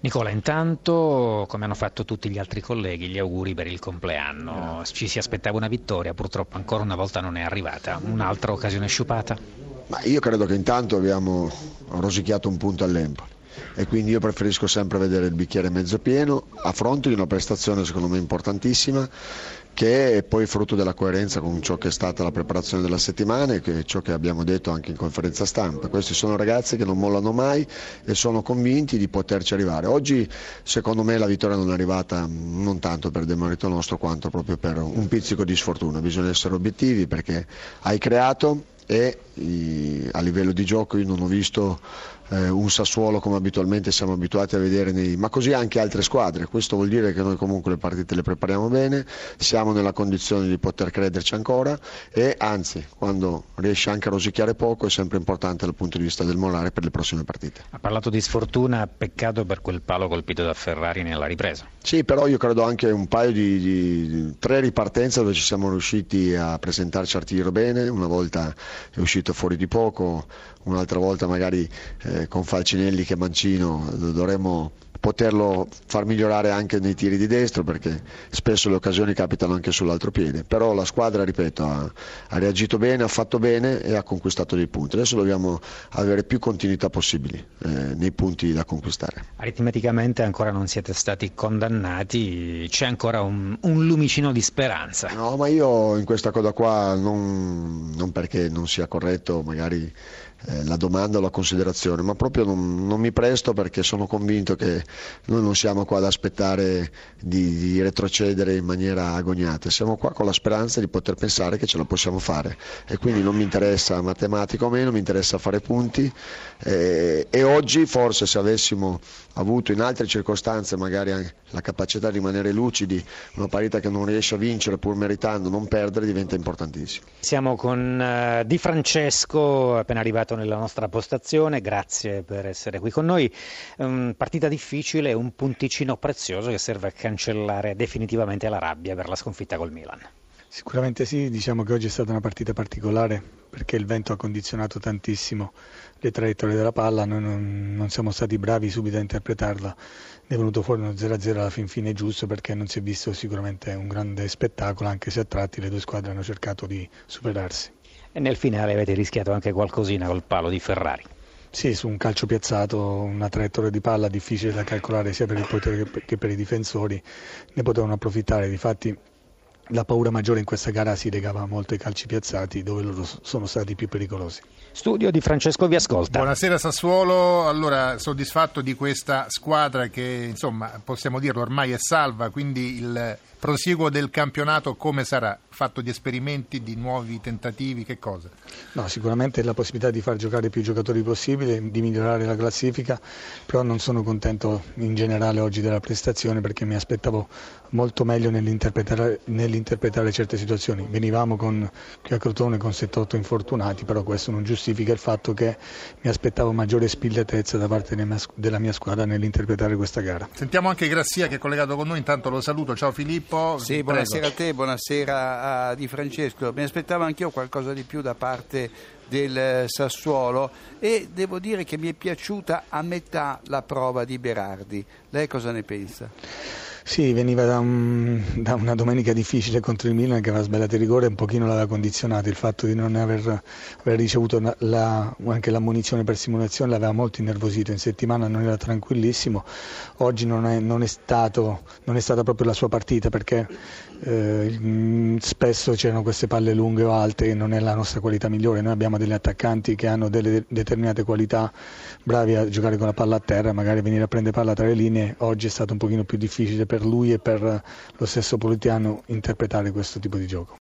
Nicola, intanto, come hanno fatto tutti gli altri colleghi, gli auguri per il compleanno. Ci si aspettava una vittoria, purtroppo ancora una volta non è arrivata. Un'altra occasione sciupata? Ma io credo che intanto abbiamo rosicchiato un punto all'Empoli e quindi io preferisco sempre vedere il bicchiere mezzo pieno a fronte di una prestazione secondo me importantissima che è poi frutto della coerenza con ciò che è stata la preparazione della settimana e che ciò che abbiamo detto anche in conferenza stampa. Questi sono ragazzi che non mollano mai e sono convinti di poterci arrivare. Oggi secondo me la vittoria non è arrivata non tanto per demerito nostro quanto proprio per un pizzico di sfortuna, bisogna essere obiettivi perché hai creato e a livello di gioco io non ho visto eh, un Sassuolo come abitualmente siamo abituati a vedere, nei, ma così anche altre squadre. Questo vuol dire che noi comunque le partite le prepariamo bene, siamo nella condizione di poter crederci ancora e anzi, quando riesce anche a rosicchiare poco è sempre importante dal punto di vista del morale per le prossime partite. Ha parlato di sfortuna, peccato per quel palo colpito da Ferrari nella ripresa. Sì, però io credo anche un paio di, di, di tre ripartenze dove ci siamo riusciti a presentarci al tiro bene, una volta è uscito fuori di poco, un'altra volta magari eh, con Falcinelli che Mancino dovremmo poterlo far migliorare anche nei tiri di destro perché spesso le occasioni capitano anche sull'altro piede. Però la squadra ripeto ha, ha, reagito bene, ha fatto bene e ha conquistato dei punti. Adesso dobbiamo avere più continuità possibili eh, nei punti da conquistare. Aritmeticamente ancora non siete stati condannati c'è ancora un, un lumicino di speranza. No ma io in questa cosa qua non, non perché non sia corretto magari eh, la domanda o la considerazione, ma proprio non, non, mi presto perché sono convinto che noi non siamo qua ad aspettare di, di, retrocedere in maniera agoniata, siamo qua con la speranza di poter pensare che ce la possiamo fare. E quindi non mi interessa matematica o meno, mi interessa fare punti. Eh, e oggi forse se avessimo avuto in altre circostanze magari la capacità di rimanere lucidi, una partita che non riesce a vincere pur meritando, non perdere diventa importantissimo. Siamo con uh, Di Francesco appena arrivato entrato nella nostra postazione, grazie per essere qui con noi. Um, partita difficile, un punticino prezioso che serve a cancellare definitivamente la rabbia per la sconfitta col Milan. Sicuramente sì, diciamo che oggi è stata una partita particolare perché il vento ha condizionato tantissimo le traiettorie della palla, noi non, non siamo stati bravi subito a interpretarla, ne è venuto fuori uno 0-0 alla fin fine giusto perché non si è visto sicuramente un grande spettacolo, anche se a tratti le due squadre hanno cercato di superarsi e nel finale avete rischiato anche qualcosina col palo di Ferrari. Sì, su un calcio piazzato, una traiettoria di palla difficile da calcolare sia per il potere che per i difensori, ne potevano approfittare. Difatti la paura maggiore in questa gara si legava molto ai calci piazzati dove loro sono stati più pericolosi. Studio di Francesco vi ascolta. Buonasera Sassuolo, allora soddisfatto di questa squadra che insomma possiamo dirlo ormai è salva, quindi il prosieguo del campionato come sarà? Fatto di esperimenti, di nuovi tentativi, che cosa? No, sicuramente la possibilità di far giocare più giocatori possibile, di migliorare la classifica, però non sono contento in generale oggi della prestazione perché mi aspettavo molto meglio nell'interpretare, nell'interpretare certe situazioni. Venivamo con, qui a Crotone con 7-8 infortunati, però questo non giustifica il fatto che mi aspettavo maggiore spigliatezza da parte della mia squadra nell'interpretare questa gara. Sentiamo anche Grassia che è collegato con noi, intanto lo saluto. Ciao Filippo. Filippo. Sì, buonasera a te, buonasera a Di Francesco. Mi aspettavo anch'io qualcosa di più da parte del Sassuolo e devo dire che mi è piaciuta a metà la prova di Berardi. Lei cosa ne pensa? Sì, veniva da, un, da, una domenica difficile contro il Milan che aveva sbagliato il rigore e un pochino l'aveva condizionato. Il fatto di non aver, aver ricevuto la, anche l'ammonizione per simulazione l'aveva molto innervosito. In settimana non era tranquillissimo. Oggi non è, non è, stato, non è stata proprio la sua partita perché eh, spesso c'erano queste palle lunghe o alte e non è la nostra qualità migliore. Noi abbiamo degli attaccanti che hanno delle determinate qualità, bravi a giocare con la palla a terra, magari venire a prendere palla tra le linee. Oggi è stato un pochino più difficile per lui e per lo stesso Politiano interpretare questo tipo di gioco.